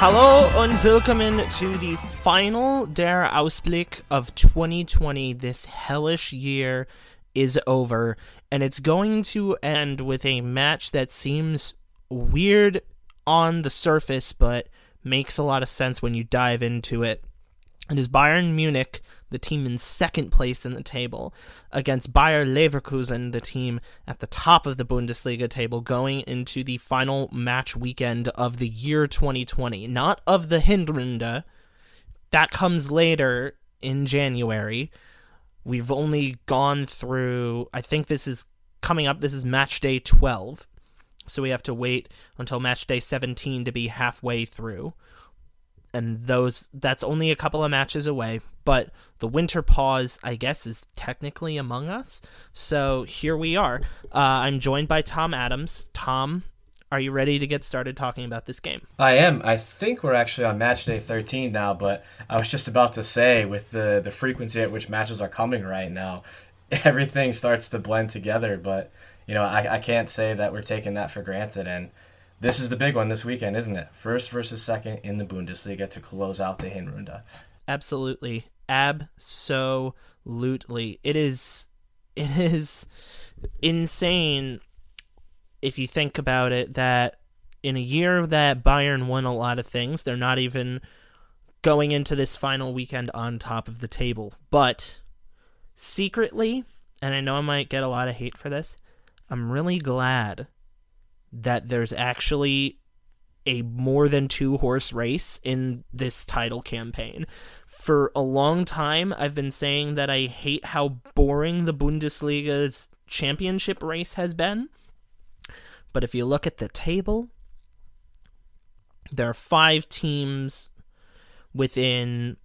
Hallo und willkommen to the final Der Ausblick of 2020. This hellish year is over, and it's going to end with a match that seems weird on the surface, but makes a lot of sense when you dive into it. It is Bayern Munich the team in second place in the table, against Bayer Leverkusen, the team at the top of the Bundesliga table, going into the final match weekend of the year 2020. Not of the Hinrunde. That comes later in January. We've only gone through, I think this is coming up, this is match day 12. So we have to wait until match day 17 to be halfway through and those that's only a couple of matches away but the winter pause i guess is technically among us. So here we are. Uh, i'm joined by tom adams. Tom are you ready to get started talking about this game? I am. I think we're actually on match day 13 now but i was just about to say with the the frequency at which matches are coming right now everything starts to blend together but you know i, I can't say that we're taking that for granted and this is the big one this weekend, isn't it? First versus second in the Bundesliga to close out the Hinrunde. Absolutely. Absolutely. It is it is insane if you think about it that in a year that Bayern won a lot of things, they're not even going into this final weekend on top of the table. But secretly, and I know I might get a lot of hate for this, I'm really glad that there's actually a more than two horse race in this title campaign. For a long time, I've been saying that I hate how boring the Bundesliga's championship race has been. But if you look at the table, there are five teams within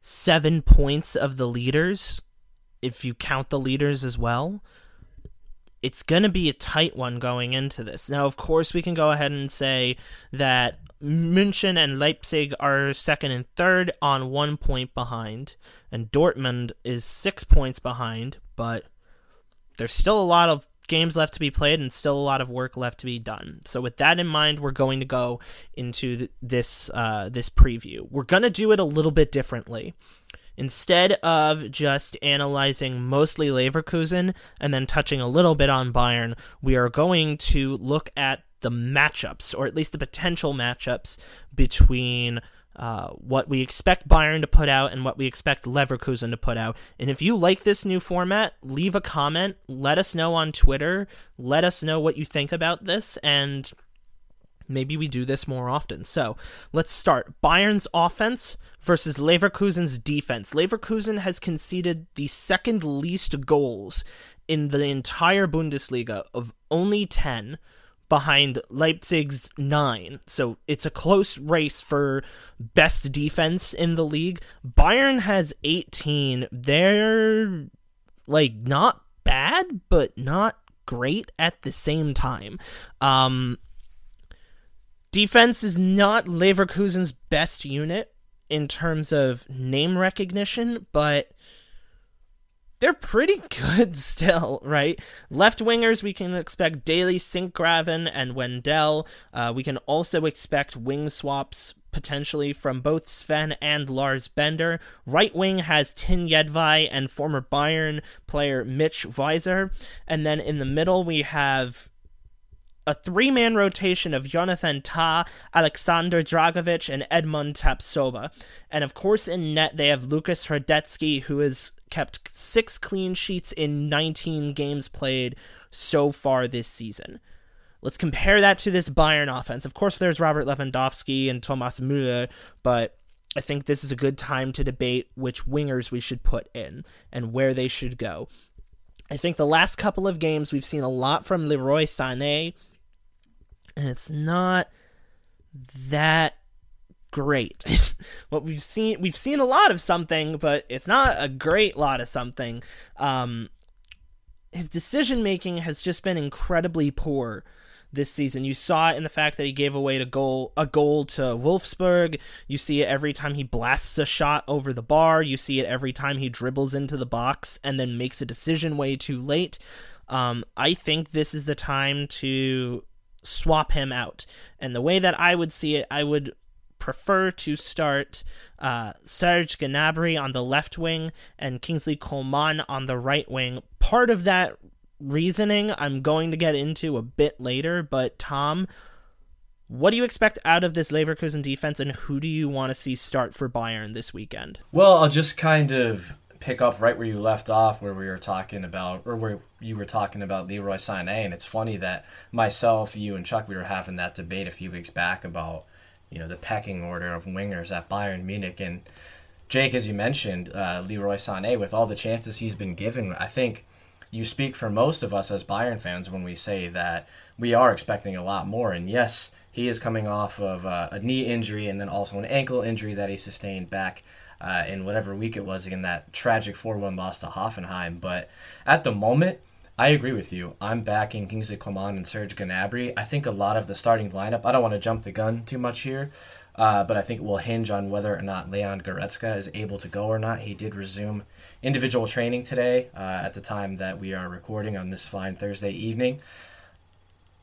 seven points of the leaders, if you count the leaders as well it's going to be a tight one going into this. Now, of course, we can go ahead and say that München and Leipzig are second and third on one point behind, and Dortmund is six points behind, but there's still a lot of games left to be played and still a lot of work left to be done. So with that in mind, we're going to go into this uh, this preview. We're going to do it a little bit differently. Instead of just analyzing mostly Leverkusen and then touching a little bit on Bayern, we are going to look at the matchups, or at least the potential matchups between uh, what we expect Bayern to put out and what we expect Leverkusen to put out. And if you like this new format, leave a comment. Let us know on Twitter. Let us know what you think about this. And maybe we do this more often. So let's start. Bayern's offense versus Leverkusen's defense. Leverkusen has conceded the second least goals in the entire Bundesliga of only 10 behind Leipzig's 9. So it's a close race for best defense in the league. Bayern has 18. They're like not bad but not great at the same time. Um Defense is not Leverkusen's best unit in terms of name recognition, but they're pretty good still, right? Left wingers, we can expect Daley Sinkgraven and Wendell. Uh, we can also expect wing swaps potentially from both Sven and Lars Bender. Right wing has Tin Jedvaj and former Bayern player Mitch Weiser. And then in the middle, we have a three man rotation of Jonathan Tah, Alexander Dragovic, and Edmond Tapsoba. And of course, in net, they have Lukas Hradecky, who has kept six clean sheets in 19 games played so far this season. Let's compare that to this Bayern offense. Of course, there's Robert Lewandowski and Thomas Müller, but I think this is a good time to debate which wingers we should put in and where they should go. I think the last couple of games we've seen a lot from Leroy Sané and it's not that great. what we've seen we've seen a lot of something, but it's not a great lot of something. Um his decision making has just been incredibly poor this season. You saw it in the fact that he gave away a goal a goal to Wolfsburg. You see it every time he blasts a shot over the bar. You see it every time he dribbles into the box and then makes a decision way too late. Um, I think this is the time to swap him out. And the way that I would see it, I would prefer to start uh, Serge Gnabry on the left wing and Kingsley Coman on the right wing. Part of that reasoning I'm going to get into a bit later, but Tom, what do you expect out of this Leverkusen defense, and who do you want to see start for Bayern this weekend? Well, I'll just kind of pick up right where you left off, where we were talking about, or where you were talking about Leroy Sané. And it's funny that myself, you, and Chuck, we were having that debate a few weeks back about, you know, the pecking order of wingers at Bayern Munich. And Jake, as you mentioned, uh, Leroy Sané, with all the chances he's been given, I think you speak for most of us as Bayern fans when we say that we are expecting a lot more. And yes, he is coming off of uh, a knee injury and then also an ankle injury that he sustained back uh, in whatever week it was in that tragic 4 1 loss to Hoffenheim. But at the moment, I agree with you. I'm backing Kingsley Coman and Serge Gnabry. I think a lot of the starting lineup, I don't want to jump the gun too much here, uh, but I think it will hinge on whether or not Leon Goretzka is able to go or not. He did resume individual training today uh, at the time that we are recording on this fine Thursday evening.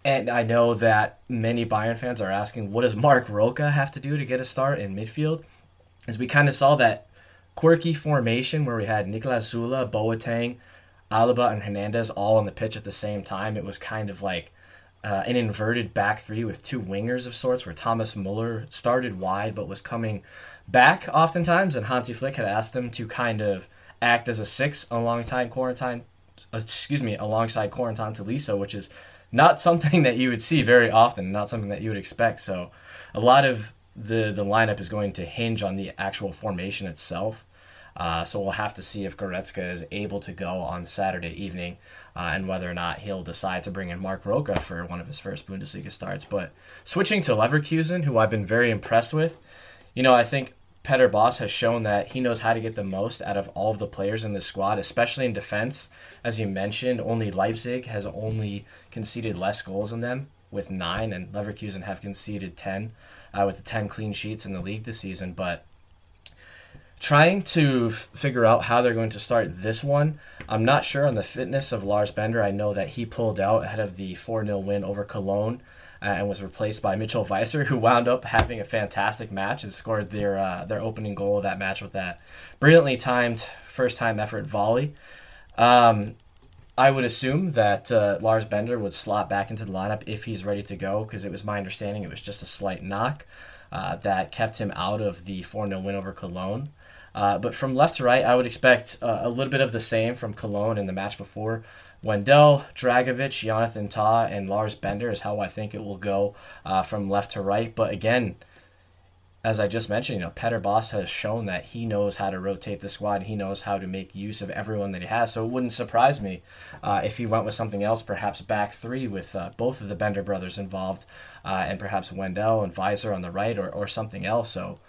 And I know that many Bayern fans are asking, what does Marc Roca have to do to get a start in midfield? As we kind of saw that quirky formation where we had Niklas Süle, Boateng, Alaba, and Hernandez all on the pitch at the same time. It was kind of like uh, an inverted back three with two wingers of sorts, where Thomas Muller started wide but was coming back oftentimes, and Hansi Flick had asked him to kind of act as a six alongside Corentin, excuse me, alongside Corentin Tolisso, which is not something that you would see very often, not something that you would expect. So, a lot of the the lineup is going to hinge on the actual formation itself. Uh, so we'll have to see if Goretzka is able to go on Saturday evening, uh, and whether or not he'll decide to bring in Marc Roca for one of his first Bundesliga starts. But switching to Leverkusen, who I've been very impressed with, you know, I think Peter Bosz has shown that he knows how to get the most out of all of the players in the squad, especially in defense. As you mentioned, only Leipzig has only conceded less goals than them with nine, and Leverkusen have conceded 10 uh, with the 10 clean sheets in the league this season. But trying to f- figure out how they're going to start this one, I'm not sure on the fitness of Lars Bender. I know that he pulled out ahead of the 4 0 win over Cologne uh, and was replaced by Mitchell Weiser, who wound up having a fantastic match and scored their uh, their opening goal of that match with that brilliantly timed first time effort volley. Um, I would assume that uh, Lars Bender would slot back into the lineup if he's ready to go, because it was my understanding it was just a slight knock uh, that kept him out of the 4 0 win over Cologne. Uh, but from left to right, I would expect uh, a little bit of the same from Cologne in the match before. Wendell, Dragovic, Jonathan Tah, and Lars Bender is how I think it will go uh, from left to right. But again, as I just mentioned, you know, Peter Bosz has shown that he knows how to rotate the squad. He knows how to make use of everyone that he has. So it wouldn't surprise me uh, if he went with something else, perhaps back three with uh, both of the Bender brothers involved, uh, and perhaps Wendell and Weiser on the right, or, or something else. So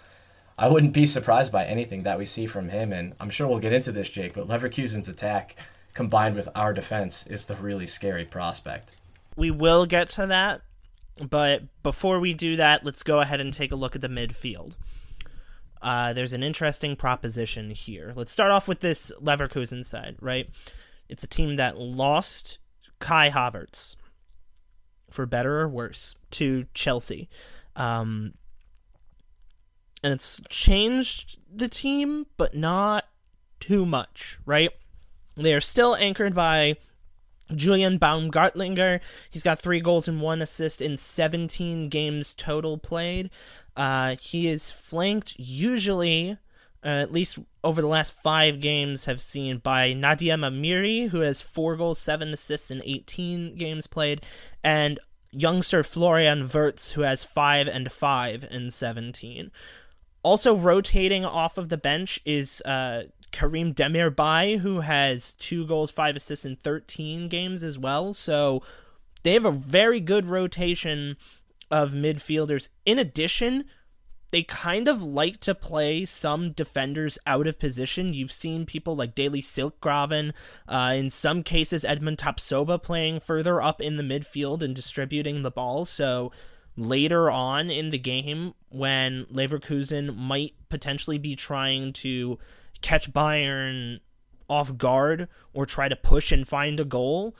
I wouldn't be surprised by anything that we see from him. And I'm sure we'll get into this, Jake, but Leverkusen's attack combined with our defense is the really scary prospect. We will get to that but before we do that, let's go ahead and take a look at the midfield. Uh, there's an interesting proposition here. Let's start off with this Leverkusen side, right? It's a team that lost Kai Havertz, for better or worse, to Chelsea. Um, and it's changed the team, but not too much, right? They are still anchored by Julian Baumgartlinger, he's got three goals and one assist in 17 games total played. Uh, he is flanked usually, uh, at least over the last five games, have seen by Nadiem Amiri, who has four goals, seven assists in 18 games played, and youngster Florian Wirtz, who has five and five in 17. Also rotating off of the bench is uh, Kerem Demirbay, who has two goals, five assists in 13 games as well. So they have a very good rotation of midfielders. In addition, they kind of like to play some defenders out of position. You've seen people like Daley Sinkgraven, uh, in some cases Edmond Tapsoba playing further up in the midfield and distributing the ball. So later on in the game, when Leverkusen might potentially be trying to catch Bayern off guard or try to push and find a goal,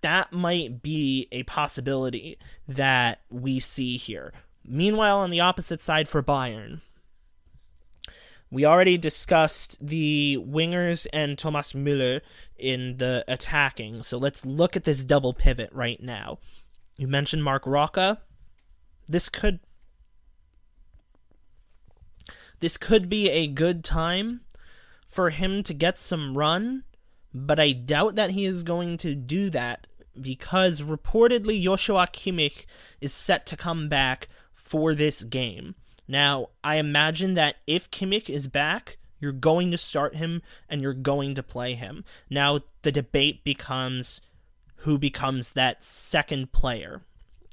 that might be a possibility that we see here. Meanwhile, on the opposite side for Bayern, we already discussed the wingers and Thomas Müller in the attacking. So let's look at this double pivot right now. You mentioned Marc Roca. This could this could be a good time for him to get some run, but I doubt that he is going to do that because reportedly Joshua Kimmich is set to come back for this game. Now, I imagine that if Kimmich is back, you're going to start him and you're going to play him. Now, the debate becomes who becomes that second player,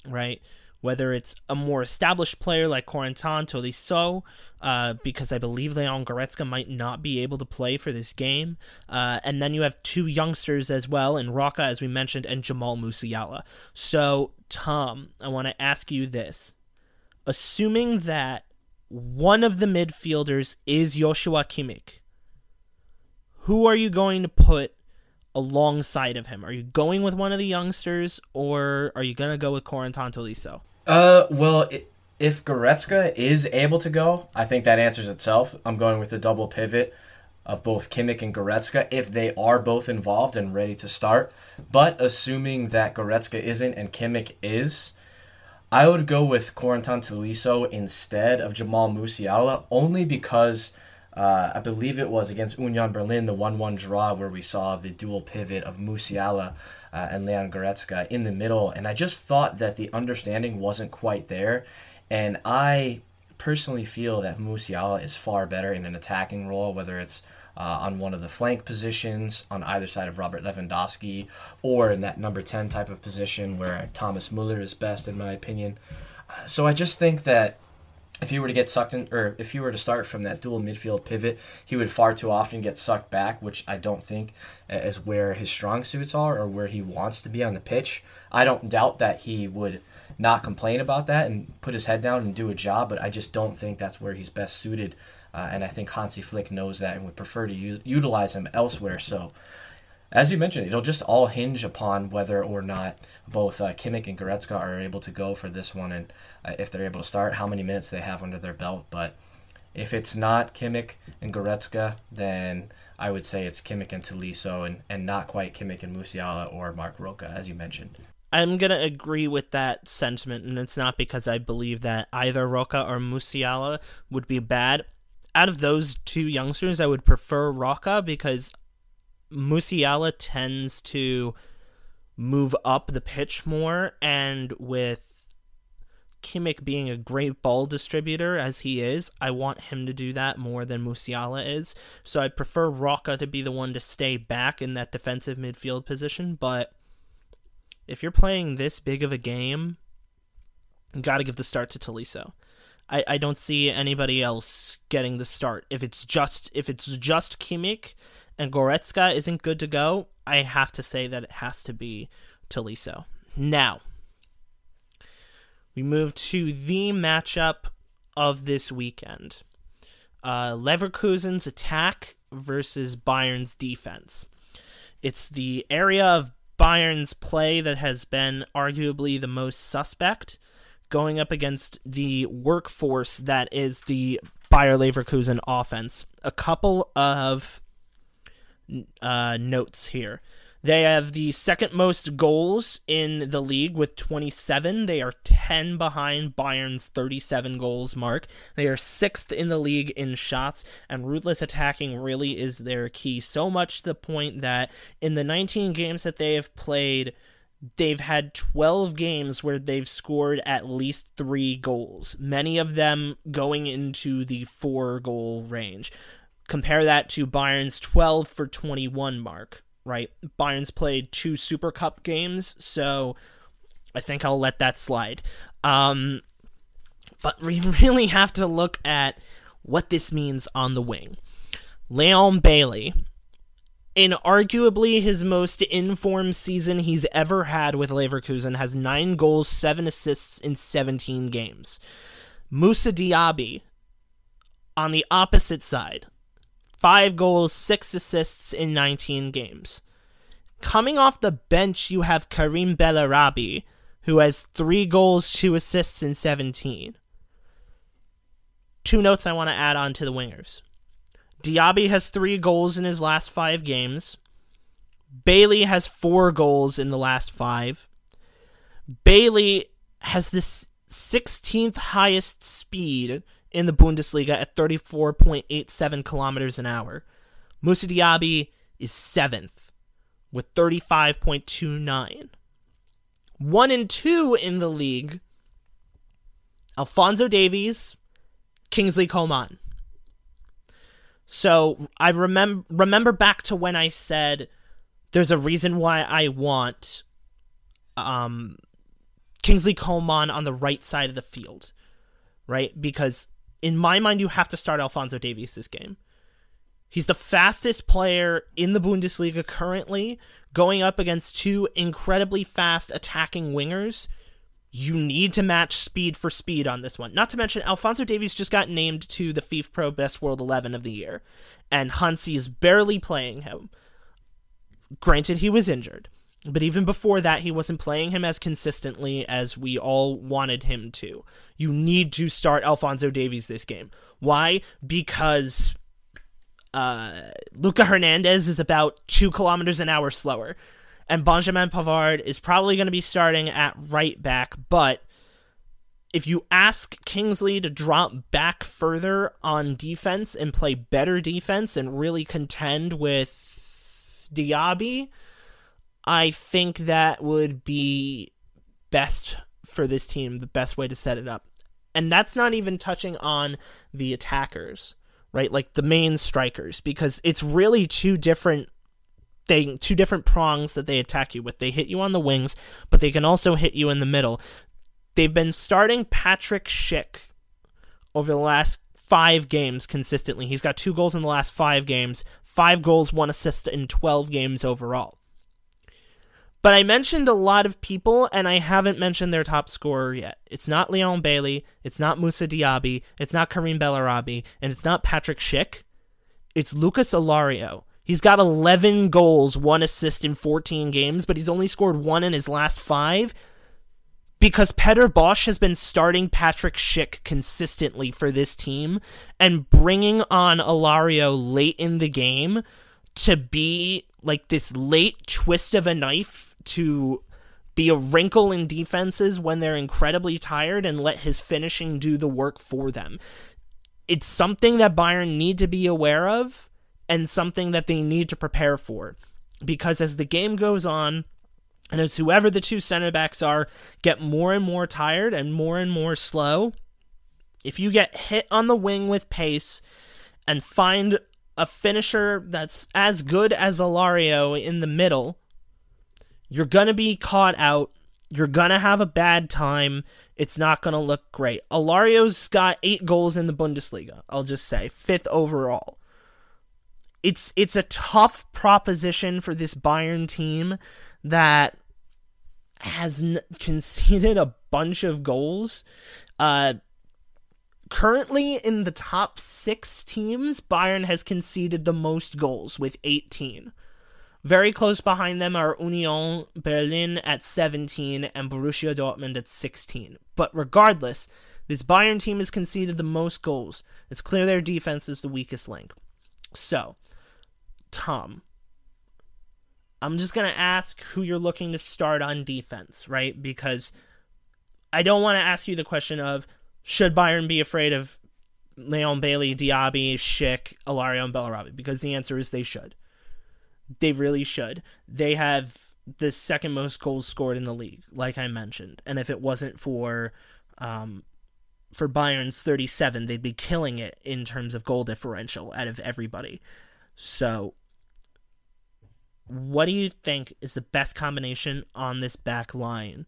right? Whether it's a more established player like Corentin Tolisso, uh, because I believe Leon Goretzka might not be able to play for this game. Uh, and then you have two youngsters as well, in Roca, as we mentioned, and Jamal Musiala. So, Tom, I want to ask you this assuming that one of the midfielders is Joshua Kimmich, who are you going to put alongside of him? Are you going with one of the youngsters, or are you going to go with Corentin Tolisso? Uh, well, if Goretzka is able to go, I think that answers itself. I'm going with the double pivot of both Kimmich and Goretzka if they are both involved and ready to start. But assuming that Goretzka isn't and Kimmich is, I would go with Corentin Tolisso instead of Jamal Musiala, only because uh, I believe it was against Union Berlin, the 1 1 draw, where we saw the dual pivot of Musiala uh, and Leon Goretzka in the middle. And I just thought that the understanding wasn't quite there. And I personally feel that Musiala is far better in an attacking role, whether it's uh, on one of the flank positions on either side of Robert Lewandowski, or in that number 10 type of position where Thomas Muller is best, in my opinion. So I just think that if he were to get sucked in, or if he were to start from that dual midfield pivot, he would far too often get sucked back, which I don't think is where his strong suits are or where he wants to be on the pitch. I don't doubt that he would not complain about that and put his head down and do a job, but I just don't think that's where he's best suited uh, and I think Hansi Flick knows that and would prefer to u- utilize him elsewhere. So, as you mentioned, it'll just all hinge upon whether or not both uh, Kimmich and Goretzka are able to go for this one, and uh, if they're able to start, how many minutes they have under their belt. But if it's not Kimmich and Goretzka, then I would say it's Kimmich and Tolisso, and, and not quite Kimmich and Musiala or Marc Roca, as you mentioned. I'm gonna agree with that sentiment, and it's not because I believe that either Roca or Musiala would be bad out of those two youngsters, I would prefer Roca because Musiala tends to move up the pitch more, and with Kimmich being a great ball distributor as he is, I want him to do that more than Musiala is. So I prefer Roca to be the one to stay back in that defensive midfield position. But if you're playing this big of a game, you got to give the start to Tolisso. I, I don't see anybody else getting the start. If it's just if it's just Kimmich and Goretzka isn't good to go, I have to say that it has to be Tolisso. Now, we move to the matchup of this weekend. Uh, Leverkusen's attack versus Bayern's defense. It's the area of Bayern's play that has been arguably the most suspect going up against the workforce that is the Bayer Leverkusen offense. A couple of uh, notes here. They have the second most goals in the league with 27. They are 10 behind Bayern's 37 goals mark. They are sixth in the league in shots, and ruthless attacking really is their key. So much to the point that in the 19 games that they have played, they've had 12 games where they've scored at least three goals, many of them going into the four goal range. Compare that to Bayern's 12 for 21 mark, right? Bayern's played two Super Cup games, so I think I'll let that slide. Um, but we really have to look at what this means on the wing. Leon Bailey, in arguably his most informed season he's ever had with Leverkusen, has nine goals, seven assists in 17 games. Moussa Diaby, on the opposite side, five goals, six assists in 19 games. Coming off the bench, you have Karim Bellarabi, who has three goals, two assists in 17. two notes I want to add on to the wingers. Diaby has three goals in his last five games. Bailey has four goals in the last five. Bailey has this 16th highest speed in the Bundesliga at 34.87 kilometers an hour. Moussa Diaby is seventh with 35.29. One and two in the league Alphonso Davies, Kingsley Coman. So I remember remember back to when I said there's a reason why I want um, Kingsley Coman on the right side of the field, right? Because in my mind, you have to start Alphonso Davies this game. He's the fastest player in the Bundesliga currently, going up against two incredibly fast attacking wingers. You need to match speed for speed on this one. Not to mention, Alphonso Davies just got named to the FIFPro Best World 11 of the year, and Hansi is barely playing him. Granted, he was injured, but even before that, he wasn't playing him as consistently as we all wanted him to. You need to start Alphonso Davies this game. Why? Because uh, Luca Hernandez is about two kilometers an hour slower, and Benjamin Pavard is probably going to be starting at right back. But if you ask Kingsley to drop back further on defense and play better defense and really contend with Diaby, I think that would be best for this team, the best way to set it up. And that's not even touching on the attackers, right? Like the main strikers, because it's really two different thing, two different prongs that they attack you with. They hit you on the wings, but they can also hit you in the middle. They've been starting Patrick Schick over the last five games consistently. He's got two goals in the last five games, five goals, one assist in 12 games overall. But I mentioned a lot of people, and I haven't mentioned their top scorer yet. It's not Leon Bailey, it's not Moussa Diaby, it's not Karim Bellarabi, and it's not Patrick Schick. It's Lucas Alario. He's got 11 goals, one assist in 14 games, but he's only scored one in his last five because Peter Bosz has been starting Patrick Schick consistently for this team and bringing on Alario late in the game to be like this late twist of a knife to be a wrinkle in defenses when they're incredibly tired and let his finishing do the work for them. It's something that Bayern need to be aware of and something that they need to prepare for because as the game goes on, and as whoever the two center backs are get more and more tired and more and more slow, if you get hit on the wing with pace and find a finisher that's as good as Alario in the middle, you're going to be caught out. You're going to have a bad time. It's not going to look great. Alario's got eight goals in the Bundesliga, I'll just say, fifth overall. It's it's a tough proposition for this Bayern team that has n- conceded a bunch of goals. Uh, currently in the top six teams, Bayern has conceded the most goals with 18. Very close behind them are Union Berlin at 17 and Borussia Dortmund at 16. But regardless, this Bayern team has conceded the most goals. It's clear their defense is the weakest link. So, Tom, I'm just going to ask who you're looking to start on defense, right? Because I don't want to ask you the question of should Bayern be afraid of Leon Bailey, Diaby, Schick, Alario, and Bellarabi? Because the answer is they should. They really should. They have the second most goals scored in the league, like I mentioned. And if it wasn't for um, for Bayern's 37, they'd be killing it in terms of goal differential out of everybody. So what do you think is the best combination on this back line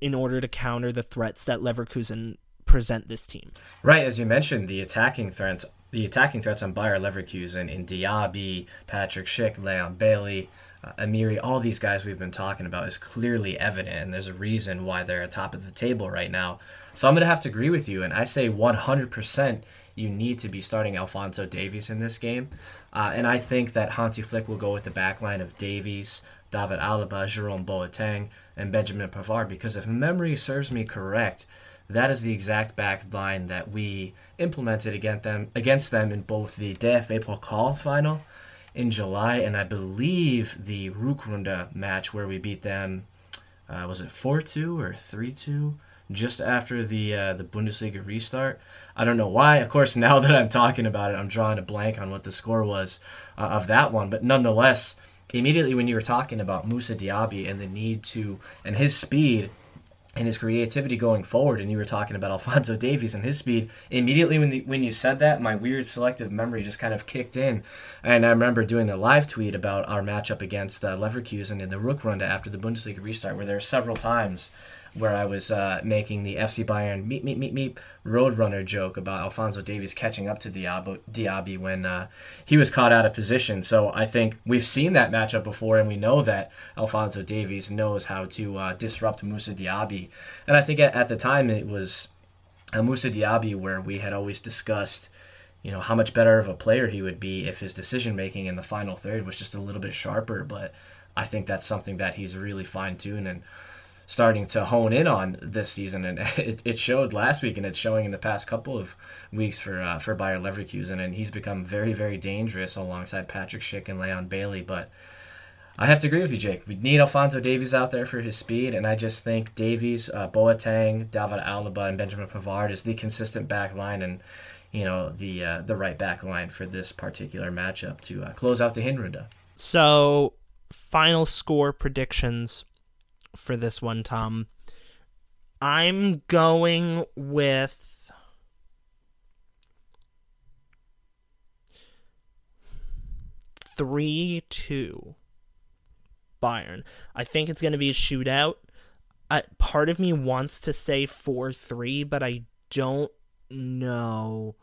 in order to counter the threats that Leverkusen present this team? Right, as you mentioned, the attacking threats the attacking threats on Bayer Leverkusen in Diaby, Patrick Schick, Leon Bailey, uh, Amiri, all these guys we've been talking about is clearly evident, and there's a reason why they're at top of the table right now. So I'm going to have to agree with you, and I say 100% you need to be starting Alphonso Davies in this game. Uh, and I think that Hansi Flick will go with the back line of Davies, David Alaba, Jerome Boateng, and Benjamin Pavard because if memory serves me correct, that is the exact back line that we implemented against them against them in both the DFB Pokal final in July and I believe the Rückrunde match where we beat them. Uh, was it four two or three two? Just after the uh, the Bundesliga restart, I don't know why. Of course, now that I'm talking about it, I'm drawing a blank on what the score was uh, of that one. But nonetheless, immediately when you were talking about Moussa Diaby and the need to and his speed and his creativity going forward, and you were talking about Alphonso Davies and his speed. Immediately when the, when you said that, my weird selective memory just kind of kicked in, and I remember doing a live tweet about our matchup against uh, Leverkusen in the Rückrunde after the Bundesliga restart, where there were several times where I was uh, making the FC Bayern meet meet meet meet roadrunner joke about Alphonso Davies catching up to Diabo, Diaby when uh, he was caught out of position. So I think we've seen that matchup before, and we know that Alphonso Davies knows how to uh, disrupt Moussa Diaby. And I think at, at the time it was a Moussa Diaby where we had always discussed you know how much better of a player he would be if his decision making in the final third was just a little bit sharper but i think that's something that he's really fine-tuned and starting to hone in on this season, and it, it showed last week, and it's showing in the past couple of weeks for uh, for Bayer Leverkusen, and he's become very very dangerous alongside Patrick Schick and Leon Bailey. But I have to agree with you, Jake. We need Alphonso Davies out there for his speed, and I just think Davies, uh, Boateng, David Alaba, and Benjamin Pavard is the consistent back line, and you know the uh, the right back line for this particular matchup to uh, close out the Hinrunde. So, final score predictions for this one, Tom. I'm going with three two Bayern. I think it's going to be a shootout. Part of me wants to say four three, but I don't know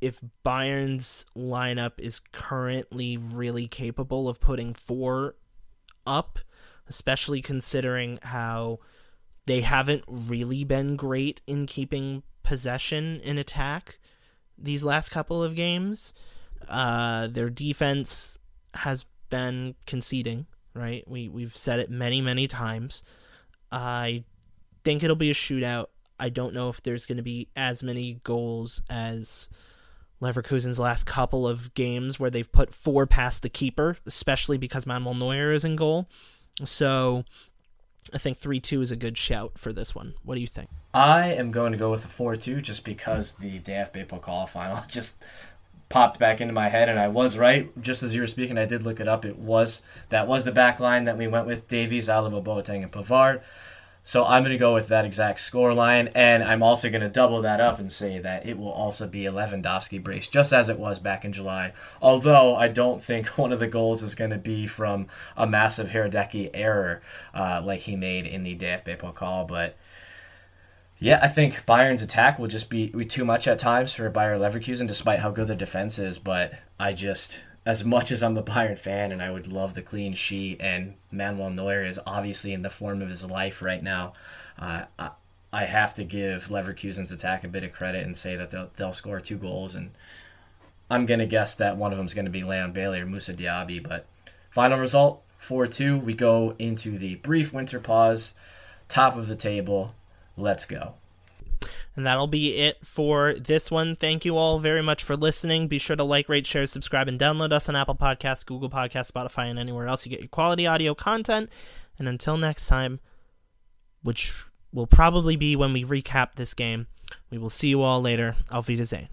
if Bayern's lineup is currently really capable of putting four up especially considering how they haven't really been great in keeping possession in attack these last couple of games. Uh, their defense has been conceding, right? We we've said it many many times. I think it'll be a shootout. I don't know if there's going to be as many goals as Leverkusen's last couple of games where they've put four past the keeper, especially because Manuel Neuer is in goal. So I think 3 2 is a good shout for this one. What do you think? I am going to go with the 4 2 just because the Pokal final just popped back into my head and I was right. Just as you were speaking, I did look it up. It was that was the back line that we went with Davies, Alaba, Boateng, and Pavard. So I'm going to go with that exact score line, and I'm also going to double that up and say that it will also be a Lewandowski brace, just as it was back in July. Although I don't think one of the goals is going to be from a massive Hradecky error uh, like he made in the DFB Pokal, but yeah, I think Bayern's attack will just be too much at times for Bayer Leverkusen, despite how good their defense is. But I just as much as I'm a Bayern fan and I would love the clean sheet, and Manuel Neuer is obviously in the form of his life right now, uh, I, I have to give Leverkusen's attack a bit of credit and say that they'll, they'll score two goals. And I'm going to guess that one of them is going to be Leon Bailey or Moussa Diaby. But final result 4 2. We go into the brief winter pause, top of the table. Let's go. And that'll be it for this one. Thank you all very much for listening. Be sure to like, rate, share, subscribe, and download us on Apple Podcasts, Google Podcasts, Spotify, and anywhere else you get your quality audio content. And until next time, which will probably be when we recap this game, we will see you all later. Auf Wiedersehen.